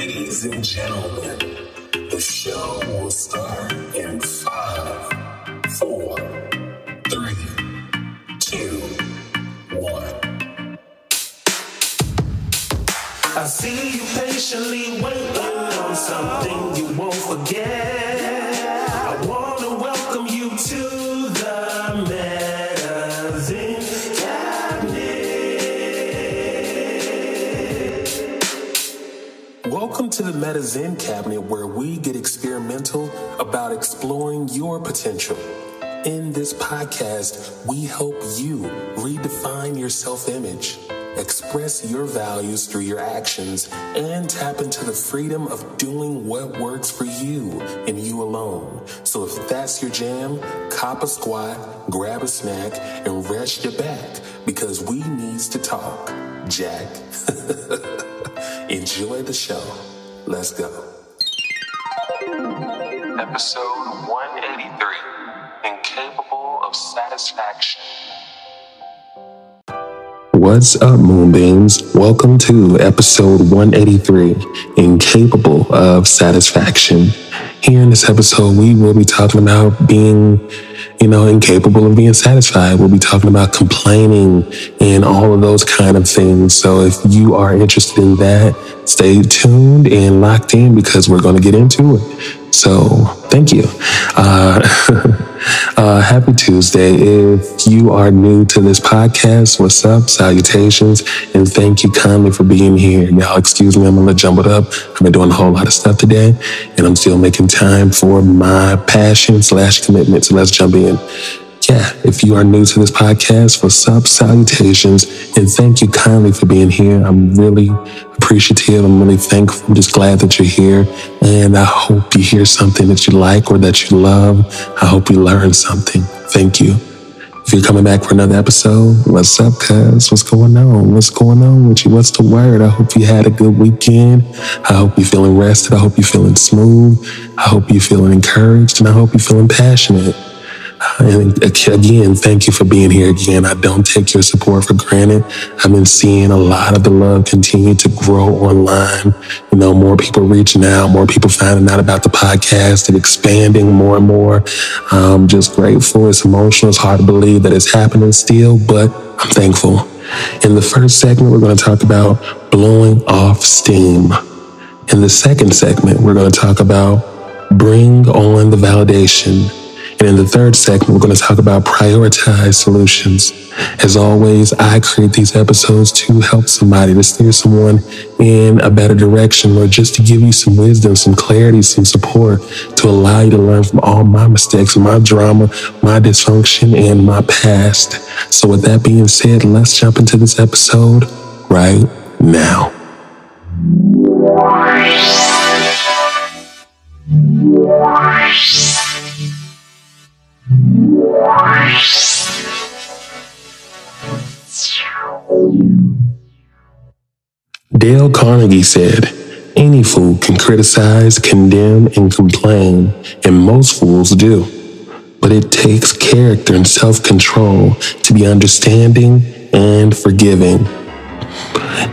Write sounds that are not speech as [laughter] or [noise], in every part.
Ladies and gentlemen, the show will start in five, four, three, two, one. I see you patiently waiting on something you won't forget. To the Medizen Cabinet, where we get experimental about exploring your potential. In this podcast, we help you redefine your self image, express your values through your actions, and tap into the freedom of doing what works for you and you alone. So if that's your jam, cop a squat, grab a snack, and rest your back because we needs to talk. Jack. [laughs] Enjoy the show. Let's go. Episode 183 Incapable of Satisfaction. What's up, Moonbeams? Welcome to episode 183 Incapable of Satisfaction. Here in this episode, we will be talking about being, you know, incapable of being satisfied. We'll be talking about complaining and all of those kind of things. So if you are interested in that, stay tuned and locked in because we're going to get into it. So thank you. Uh, [laughs] uh, happy Tuesday. If you are new to this podcast, what's up? Salutations. And thank you kindly for being here. Y'all, excuse me, I'm a little jumbled up. I've been doing a whole lot of stuff today and I'm still making time for my passion slash commitment. So let's jump in. Yeah, if you are new to this podcast, what's up? Salutations. And thank you kindly for being here. I'm really appreciative. I'm really thankful. I'm just glad that you're here. And I hope you hear something that you like or that you love. I hope you learn something. Thank you. If you're coming back for another episode, what's up, cuz? What's going on? What's going on with you? What's the word? I hope you had a good weekend. I hope you're feeling rested. I hope you're feeling smooth. I hope you're feeling encouraged. And I hope you're feeling passionate. And again, thank you for being here again. I don't take your support for granted. I've been seeing a lot of the love continue to grow online. You know, more people reaching out, more people finding out about the podcast and expanding more and more. I'm just grateful. It's emotional. It's hard to believe that it's happening still, but I'm thankful. In the first segment, we're going to talk about blowing off steam. In the second segment, we're going to talk about bring on the validation. And in the third segment, we're going to talk about prioritize solutions. As always, I create these episodes to help somebody, to steer someone in a better direction, or just to give you some wisdom, some clarity, some support to allow you to learn from all my mistakes, my drama, my dysfunction, and my past. So, with that being said, let's jump into this episode right now. Dale Carnegie said, Any fool can criticize, condemn, and complain, and most fools do. But it takes character and self control to be understanding and forgiving.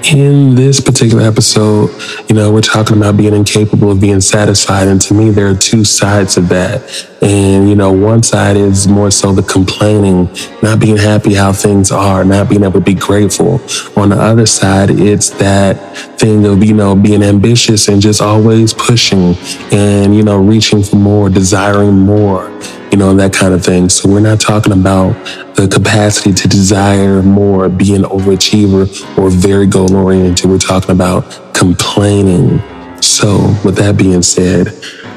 In this particular episode, you know, we're talking about being incapable of being satisfied. And to me, there are two sides of that. And, you know, one side is more so the complaining, not being happy how things are, not being able to be grateful. On the other side, it's that thing of, you know, being ambitious and just always pushing and, you know, reaching for more, desiring more you know, that kind of thing. So we're not talking about the capacity to desire more, be an overachiever or very goal oriented. We're talking about complaining. So with that being said,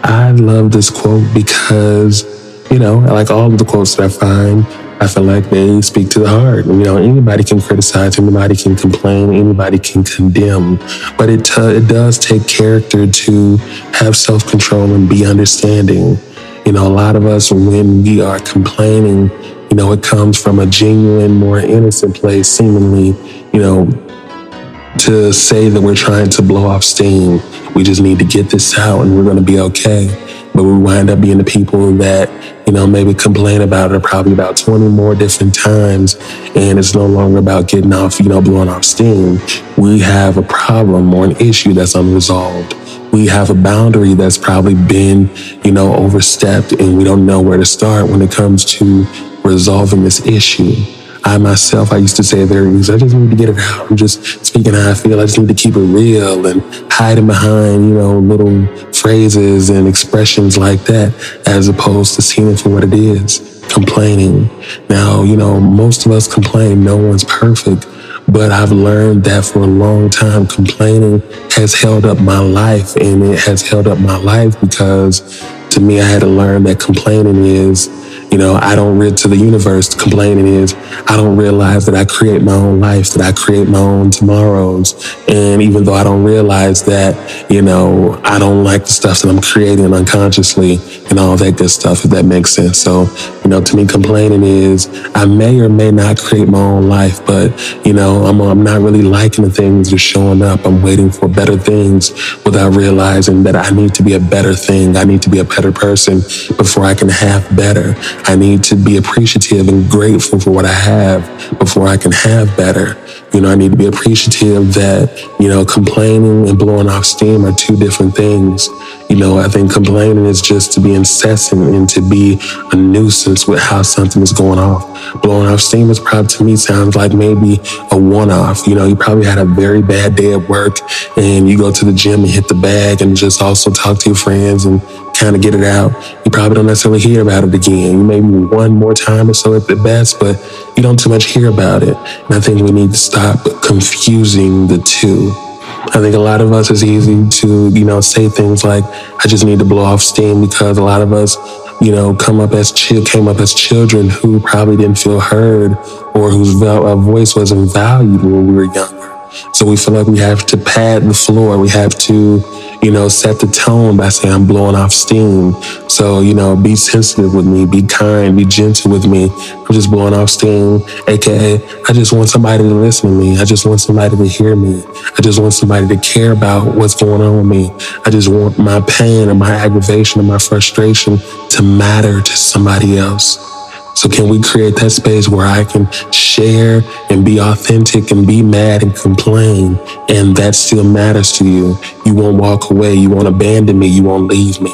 I love this quote because, you know, like all of the quotes that I find, I feel like they speak to the heart. You know, anybody can criticize, anybody can complain, anybody can condemn, but it, t- it does take character to have self control and be understanding. You know, a lot of us, when we are complaining, you know, it comes from a genuine, more innocent place, seemingly, you know, to say that we're trying to blow off steam. We just need to get this out and we're going to be okay. But we wind up being the people that, you know, maybe complain about it probably about 20 more different times. And it's no longer about getting off, you know, blowing off steam. We have a problem or an issue that's unresolved. We have a boundary that's probably been, you know, overstepped and we don't know where to start when it comes to resolving this issue. I myself, I used to say very easy, I just need to get it out. I'm just speaking how I feel. I just need to keep it real and hiding behind, you know, little phrases and expressions like that, as opposed to seeing it for what it is, complaining. Now, you know, most of us complain. No one's perfect. But I've learned that for a long time, complaining has held up my life and it has held up my life because to me, I had to learn that complaining is you know, I don't read to the universe. Complaining is I don't realize that I create my own life, that I create my own tomorrows. And even though I don't realize that, you know, I don't like the stuff that I'm creating unconsciously and all that good stuff, if that makes sense. So, you know, to me, complaining is I may or may not create my own life, but, you know, I'm, I'm not really liking the things that are showing up. I'm waiting for better things without realizing that I need to be a better thing. I need to be a better person before I can have better. I need to be appreciative and grateful for what I have before I can have better. You know, I need to be appreciative that, you know, complaining and blowing off steam are two different things. You know, I think complaining is just to be incessant and to be a nuisance with how something is going off. Blowing off steam is probably to me sounds like maybe a one off. You know, you probably had a very bad day at work and you go to the gym and hit the bag and just also talk to your friends and kind of get it out. You probably don't necessarily hear about it again. You maybe one more time or so at the best, but you don't too much hear about it. And I think we need to stop confusing the two. I think a lot of us is easy to, you know, say things like, I just need to blow off steam because a lot of us, you know, come up as came up as children who probably didn't feel heard or whose uh, voice wasn't valued when we were younger. So we feel like we have to pad the floor. We have to, you know, set the tone by saying I'm blowing off steam. So, you know, be sensitive with me, be kind, be gentle with me. I'm just blowing off steam, aka I just want somebody to listen to me. I just want somebody to hear me. I just want somebody to care about what's going on with me. I just want my pain and my aggravation and my frustration to matter to somebody else. So can we create that space where I can share and be authentic and be mad and complain and that still matters to you? You won't walk away. You won't abandon me. You won't leave me.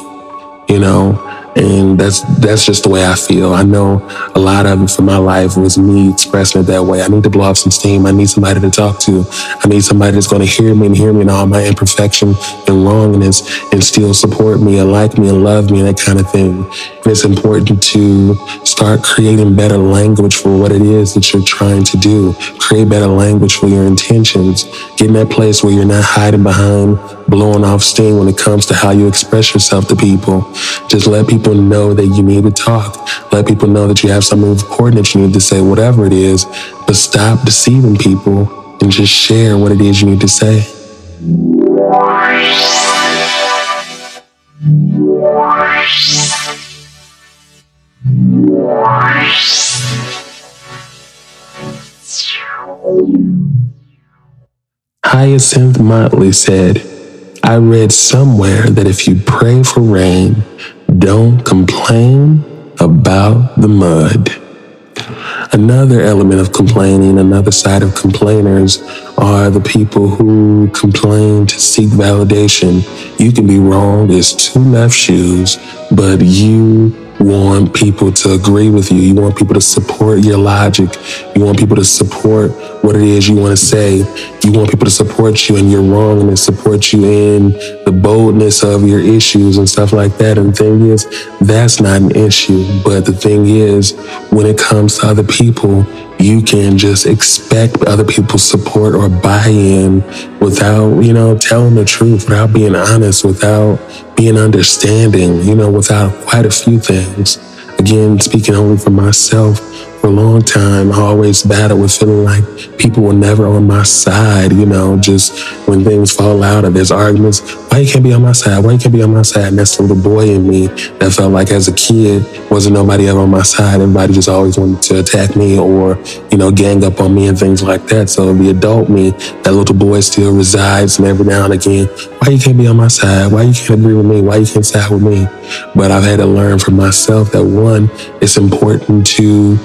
You know, and that's that's just the way I feel. I know a lot of it for my life was me expressing it that way. I need to blow off some steam. I need somebody to talk to. I need somebody that's going to hear me and hear me in all my imperfection and wrongness and still support me and like me and love me and that kind of thing. And it's important to start creating better language for what it is that you're trying to do. Create better language for your intentions. Get in that place where you're not hiding behind blowing off steam when it comes to how you express yourself to people. Just let people know that you need to talk. Let people know that you have something important that you need to say, whatever it is. But stop deceiving people and just share what it is you need to say. Hyacinth Motley said, I read somewhere that if you pray for rain, don't complain about the mud. Another element of complaining, another side of complainers are the people who complain to seek validation. You can be wrong as two left shoes, but you want people to agree with you. You want people to support your logic. You want people to support what it is you want to say. You want people to support you in your and support you in the boldness of your issues and stuff like that. And the thing is, that's not an issue. But the thing is, when it comes to other people, you can just expect other people's support or buy-in without, you know, telling the truth, without being honest, without being understanding, you know, without quite a few things. Again, speaking only for myself, for a long time, I always battled with feeling like people were never on my side, you know, just when things fall out or there's arguments, why you can't be on my side? Why you can't be on my side? And that's the little boy in me that felt like as a kid, wasn't nobody ever on my side. Everybody just always wanted to attack me or, you know, gang up on me and things like that. So the adult me, that little boy still resides and every now and again, why you can't be on my side? Why you can't agree with me? Why you can't side with me? But I've had to learn for myself that one, it's important to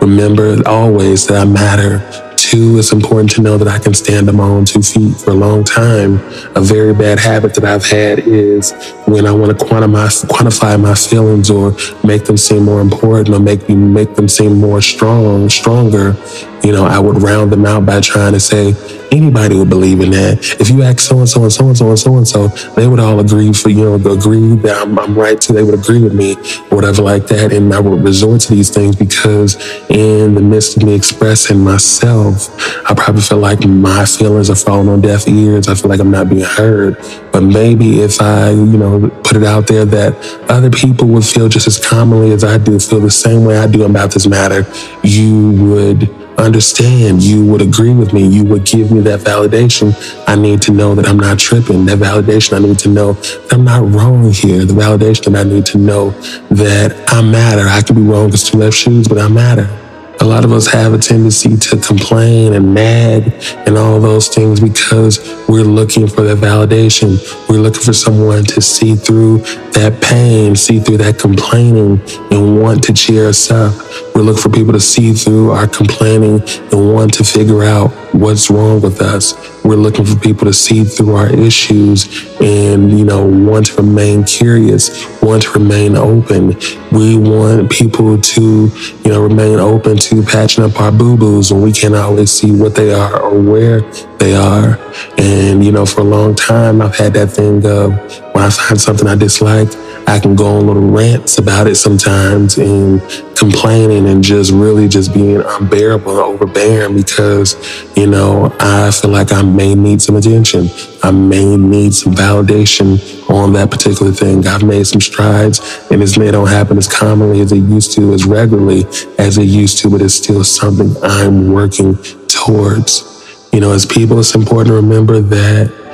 remember always that I matter Two, it's important to know that I can stand on my own two feet for a long time. A very bad habit that I've had is when I want to quantify, quantify my feelings or make them seem more important or make me make them seem more strong, stronger, you know, I would round them out by trying to say, anybody would believe in that. If you ask so and so and so and so and so and so, they would all agree for you know agree that I'm, I'm right too. They would agree with me, or whatever like that. And I would resort to these things because in the midst of me expressing myself, I probably feel like my feelings are falling on deaf ears. I feel like I'm not being heard. But maybe if I, you know, put it out there that other people would feel just as commonly as I do, feel the same way I do about this matter, you would understand, you would agree with me, you would give me that validation. I need to know that I'm not tripping. That validation, I need to know that I'm not wrong here. The validation that I need to know that I matter. I could be wrong as two left shoes, but I matter. A lot of us have a tendency to complain and nag and all those things because we're looking for that validation. We're looking for someone to see through that pain, see through that complaining, and want to cheer us up. We're looking for people to see through our complaining and want to figure out what's wrong with us. We're looking for people to see through our issues and, you know, want to remain curious, want to remain open. We want people to, you know, remain open to patching up our boo boos when we can't always see what they are or where they are. And, you know, for a long time, I've had that thing of when I find something I dislike, I can go on little rants about it sometimes and complaining and just really just being unbearable and overbearing because, you know, I feel like I may need some attention. I may need some validation on that particular thing. I've made some strides and it may don't happen as commonly as it used to, as regularly as it used to, but it's still something I'm working towards. You know, as people, it's important to remember that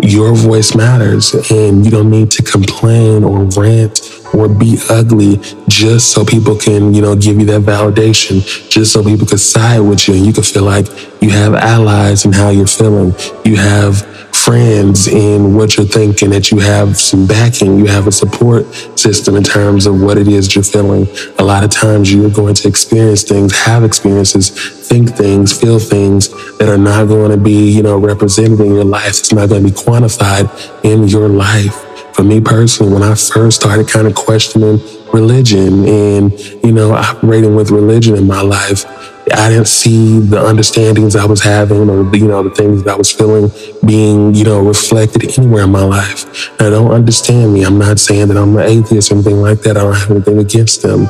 your voice matters and you don't need to complain or rant or be ugly just so people can, you know, give you that validation, just so people can side with you and you can feel like you have allies in how you're feeling. You have friends in what you're thinking, that you have some backing, you have a support system in terms of what it is you're feeling. A lot of times you're going to experience things, have experiences, think things, feel things that are not going to be, you know, represented in your life. It's not going to be quantified in your life. For me personally, when I first started kind of questioning religion and, you know, operating with religion in my life, I didn't see the understandings I was having or, you know, the things that I was feeling being, you know, reflected anywhere in my life. I don't understand me. I'm not saying that I'm an atheist or anything like that. I don't have anything against them.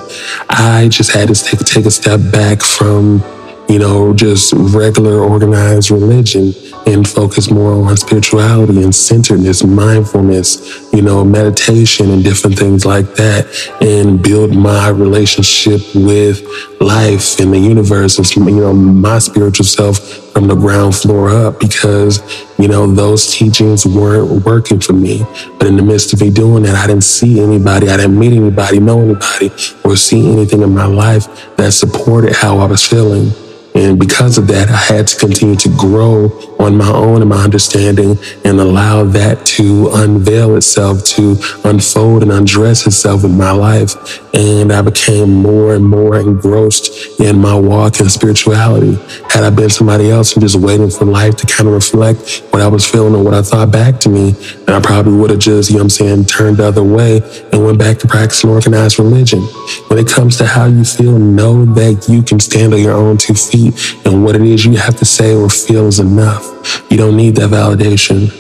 I just had to take, take a step back from, you know, just regular organized religion and focus more on spirituality and centeredness, mindfulness, you know, meditation and different things like that, and build my relationship with life and the universe and, you know, my spiritual self from the ground floor up because, you know, those teachings weren't working for me. But in the midst of me doing that, I didn't see anybody, I didn't meet anybody, know anybody, or see anything in my life that supported how I was feeling. And because of that, I had to continue to grow on my own and my understanding and allow that to unveil itself, to unfold and undress itself in my life. And I became more and more engrossed in my walk in spirituality. Had I been somebody else and just waiting for life to kind of reflect what I was feeling or what I thought back to me, I probably would have just, you know I'm saying, turned the other way and went back to practicing organized religion. When it comes to how you feel, know that you can stand on your own two feet and what it is you have to say or feel is enough. You don't need that validation.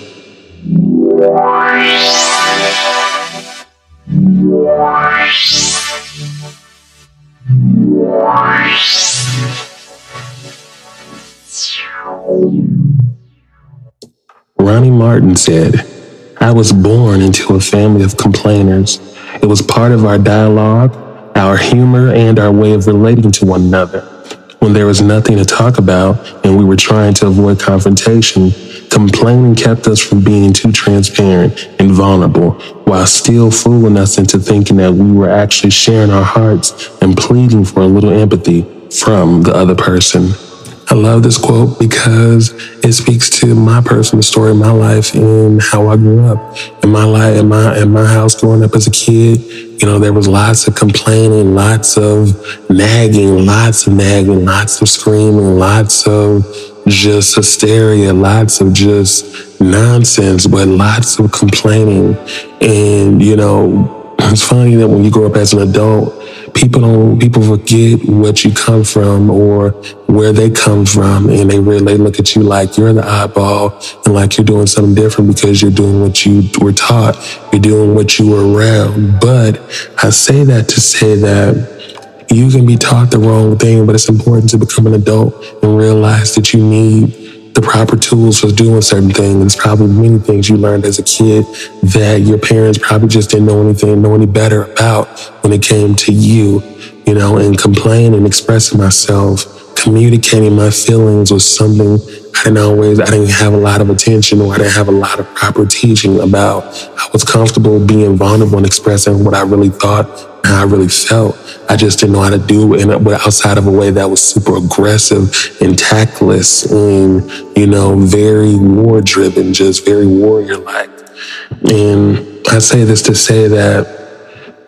Ronnie Martin said, I was born into a family of complainers. It was part of our dialogue, our humor, and our way of relating to one another. When there was nothing to talk about and we were trying to avoid confrontation, complaining kept us from being too transparent and vulnerable while still fooling us into thinking that we were actually sharing our hearts and pleading for a little empathy from the other person. I love this quote because it speaks to my personal story, my life, and how I grew up. In my life, in my in my house, growing up as a kid, you know, there was lots of complaining, lots of nagging, lots of nagging, lots of screaming, lots of just hysteria, lots of just nonsense, but lots of complaining. And you know, it's funny that when you grow up as an adult people don't people forget what you come from or where they come from and they really look at you like you're the eyeball and like you're doing something different because you're doing what you were taught. You're doing what you were around. But i say that to say that you can be taught the wrong thing but it's important to become an adult and realize that you need the proper tools for doing certain things. There's probably many things you learned as a kid that your parents probably just didn't know anything, know any better about when it came to you, you know, and complaining and expressing myself, communicating my feelings was something I didn't always, I didn't have a lot of attention or I didn't have a lot of proper teaching about. I was comfortable being vulnerable and expressing what I really thought how I really felt. I just didn't know how to do it in outside of a way that was super aggressive and tactless and, you know, very war driven, just very warrior like. And I say this to say that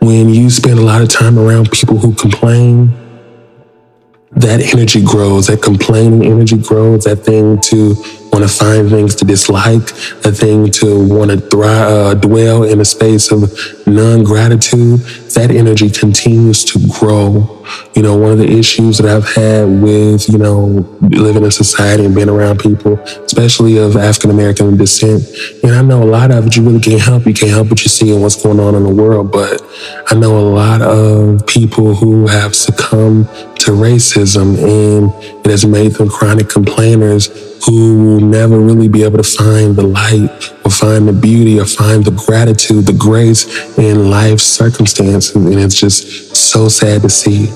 when you spend a lot of time around people who complain, that energy grows, that complaining energy grows, that thing to want to find things to dislike, a thing to want to uh, dwell in a space of non gratitude, that energy continues to grow. You know, one of the issues that I've had with, you know, living in society and being around people, especially of African American descent, and I know a lot of it you really can't help. You can't help what you see and what's going on in the world. But I know a lot of people who have succumbed to racism and it has made them chronic complainers who will never really be able to find the light or find the beauty or find the gratitude, the grace in life's circumstances. And it's just so sad to see.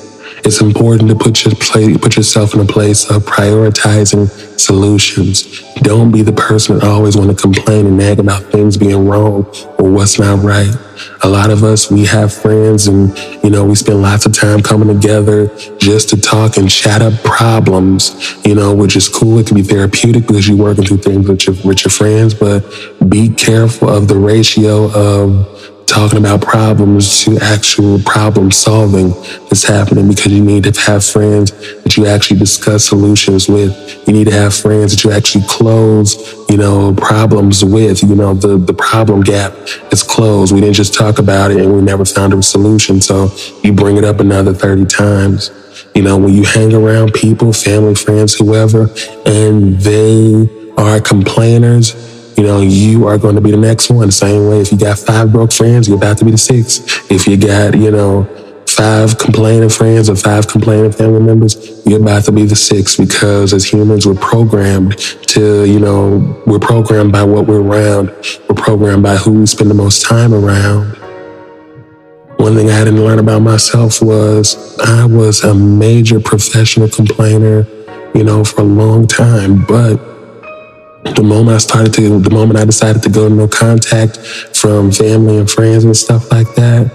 It's important to put your play, put yourself in a place of prioritizing solutions. Don't be the person that always want to complain and nag about things being wrong or what's not right. A lot of us, we have friends and, you know, we spend lots of time coming together just to talk and chat up problems, you know, which is cool. It can be therapeutic because you're working through things with your, with your friends, but be careful of the ratio of talking about problems to actual problem solving that's happening because you need to have friends that you actually discuss solutions with. You need to have friends that you actually close, you know, problems with. You know, the, the problem gap is closed. We didn't just talk about it and we never found a solution. So you bring it up another 30 times. You know, when you hang around people, family, friends, whoever, and they are complainers, you know, you are going to be the next one. The same way, if you got five broke friends, you're about to be the sixth. If you got, you know, five complaining friends or five complaining family members, you're about to be the sixth because as humans, we're programmed to, you know, we're programmed by what we're around. We're programmed by who we spend the most time around. One thing I didn't learn about myself was I was a major professional complainer, you know, for a long time, but the moment I started to, the moment I decided to go no contact from family and friends and stuff like that,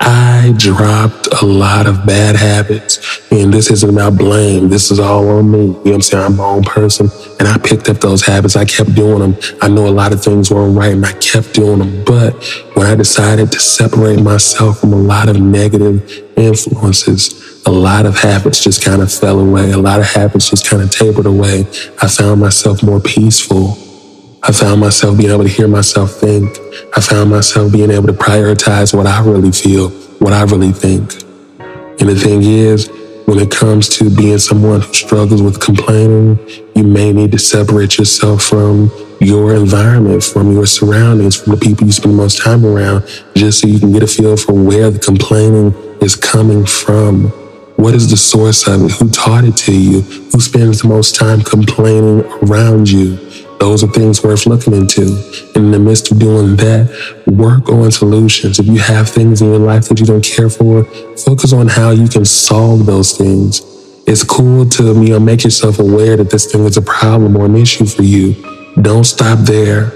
I dropped a lot of bad habits. And this isn't about blame. This is all on me. You know what I'm saying? I'm my own person. And I picked up those habits. I kept doing them. I know a lot of things weren't right and I kept doing them. But when I decided to separate myself from a lot of negative influences, a lot of habits just kind of fell away. A lot of habits just kind of tapered away. I found myself more peaceful. I found myself being able to hear myself think. I found myself being able to prioritize what I really feel, what I really think. And the thing is, when it comes to being someone who struggles with complaining, you may need to separate yourself from your environment, from your surroundings, from the people you spend the most time around, just so you can get a feel for where the complaining is coming from. What is the source of it? Who taught it to you? Who spends the most time complaining around you? Those are things worth looking into. And in the midst of doing that, work on solutions. If you have things in your life that you don't care for, focus on how you can solve those things. It's cool to you know make yourself aware that this thing is a problem or an issue for you. Don't stop there.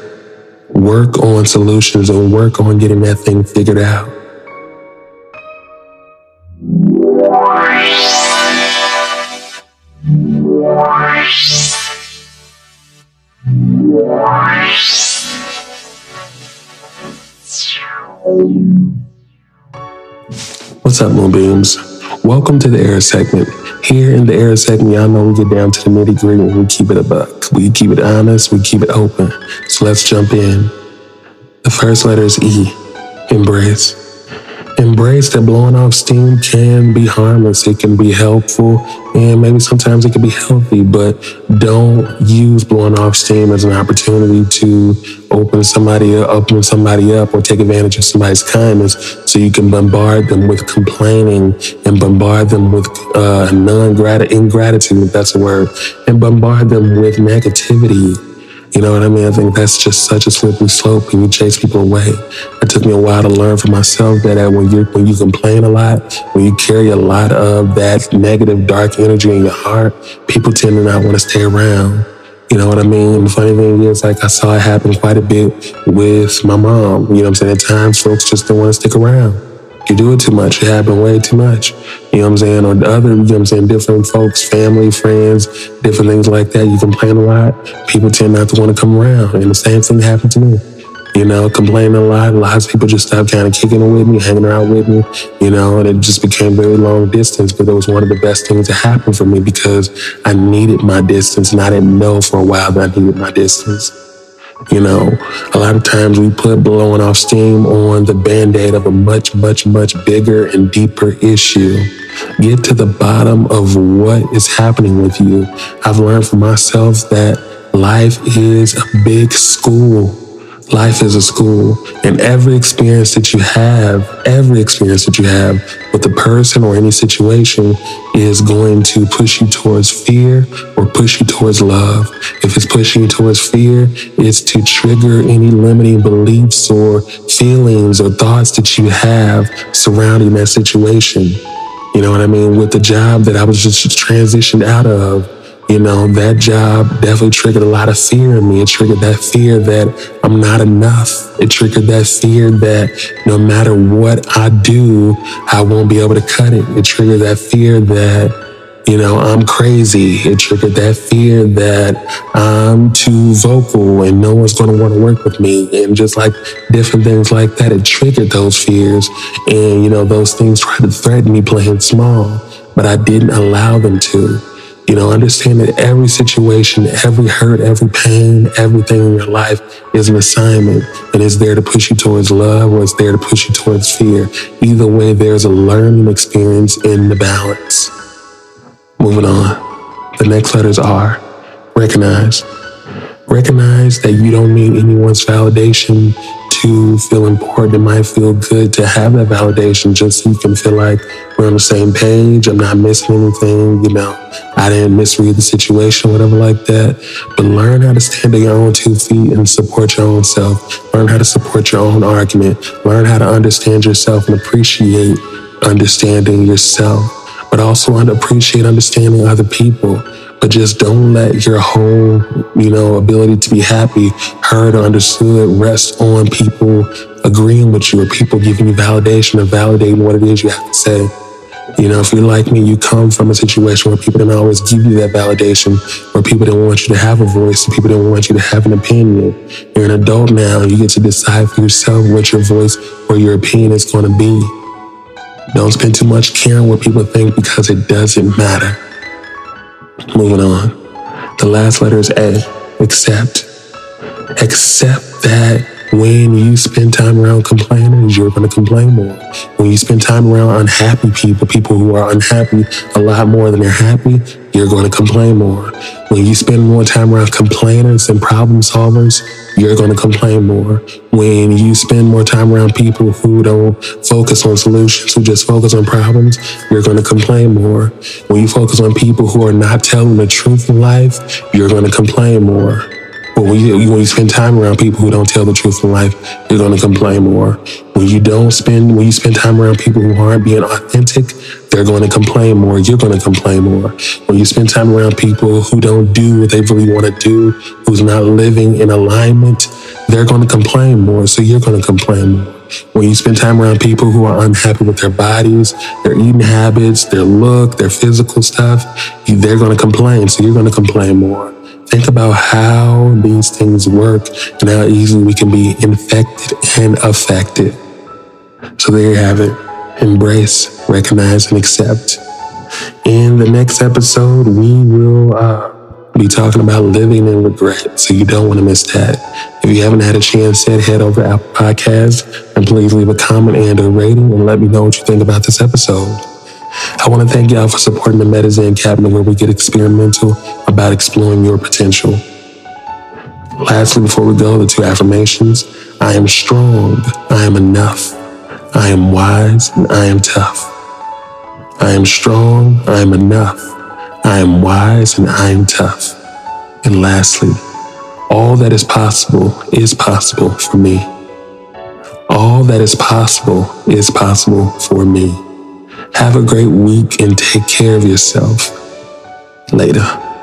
Work on solutions and work on getting that thing figured out. What's up, Moonbeams? Welcome to the E.R.A segment. Here in the E.R.A segment, y'all know we get down to the nitty gritty and we keep it a buck. We keep it honest, we keep it open. So let's jump in. The first letter is E, embrace. Embrace that blowing off steam can be harmless, it can be helpful, and maybe sometimes it can be healthy, but don't use blowing off steam as an opportunity to open somebody up, open somebody up or take advantage of somebody's kindness so you can bombard them with complaining and bombard them with uh, non-ingratitude, if that's a word, and bombard them with negativity you know what I mean? I think that's just such a slippery slope when you chase people away. It took me a while to learn for myself that uh, when you when you complain a lot, when you carry a lot of that negative, dark energy in your heart, people tend to not want to stay around. You know what I mean? The funny thing is, like, I saw it happen quite a bit with my mom. You know what I'm saying? At times, folks just don't want to stick around. You do it too much. It happened way too much. You know what I'm saying? Or other, you know what I'm saying? Different folks, family, friends, different things like that. You complain a lot. People tend not to want to come around. And the same thing happened to me. You know, complaining a lot. Lots of people just stopped kind of kicking it with me, hanging around with me, you know, and it just became very long distance. But it was one of the best things that happened for me because I needed my distance and I didn't know for a while that I needed my distance. You know, a lot of times we put blowing off steam on the band aid of a much, much, much bigger and deeper issue. Get to the bottom of what is happening with you. I've learned for myself that life is a big school Life is a school, and every experience that you have, every experience that you have with a person or any situation is going to push you towards fear or push you towards love. If it's pushing you towards fear, it's to trigger any limiting beliefs or feelings or thoughts that you have surrounding that situation. You know what I mean? With the job that I was just transitioned out of, you know, that job definitely triggered a lot of fear in me. It triggered that fear that I'm not enough. It triggered that fear that no matter what I do, I won't be able to cut it. It triggered that fear that, you know, I'm crazy. It triggered that fear that I'm too vocal and no one's going to want to work with me. And just like different things like that, it triggered those fears. And, you know, those things tried to threaten me playing small, but I didn't allow them to. You know, understand that every situation, every hurt, every pain, everything in your life is an assignment and it's there to push you towards love or it's there to push you towards fear. Either way, there's a learning experience in the balance. Moving on. The next letters are recognize. Recognize that you don't need anyone's validation to feel important. It might feel good to have that validation just so you can feel like we're on the same page. I'm not missing anything. You know, I didn't misread the situation, whatever like that. But learn how to stand on your own two feet and support your own self. Learn how to support your own argument. Learn how to understand yourself and appreciate understanding yourself, but also appreciate understanding other people but just don't let your whole, you know, ability to be happy, heard, or understood rest on people agreeing with you or people giving you validation or validating what it is you have to say. You know, if you're like me, you come from a situation where people didn't always give you that validation, where people didn't want you to have a voice, people didn't want you to have an opinion. You're an adult now, you get to decide for yourself what your voice or your opinion is going to be. Don't spend too much caring what people think because it doesn't matter. Moving on. The last letter is A. Accept. Accept that when you spend time around complainers, you're going to complain more. When you spend time around unhappy people, people who are unhappy a lot more than they're happy, you're going to complain more. When you spend more time around complainers and problem solvers, you're going to complain more. When you spend more time around people who don't focus on solutions, who just focus on problems, you're going to complain more. When you focus on people who are not telling the truth in life, you're going to complain more. But when you, when you spend time around people who don't tell the truth in life, you're going to complain more. When you don't spend, when you spend time around people who aren't being authentic, they're going to complain more. You're going to complain more. When you spend time around people who don't do what they really want to do, who's not living in alignment, they're going to complain more. So you're going to complain more. When you spend time around people who are unhappy with their bodies, their eating habits, their look, their physical stuff, they're going to complain. So you're going to complain more. Think about how these things work and how easily we can be infected and affected. So there you have it. Embrace, recognize, and accept. In the next episode, we will uh, be talking about living in regret. So you don't want to miss that. If you haven't had a chance yet, head over to Apple Podcasts and please leave a comment and a rating and let me know what you think about this episode. I want to thank y'all for supporting the Medizen Cabinet where we get experimental about exploring your potential. Lastly, before we go, the two affirmations. I am strong. I am enough. I am wise and I am tough. I am strong. I am enough. I am wise and I am tough. And lastly, all that is possible is possible for me. All that is possible is possible for me. Have a great week and take care of yourself. Later.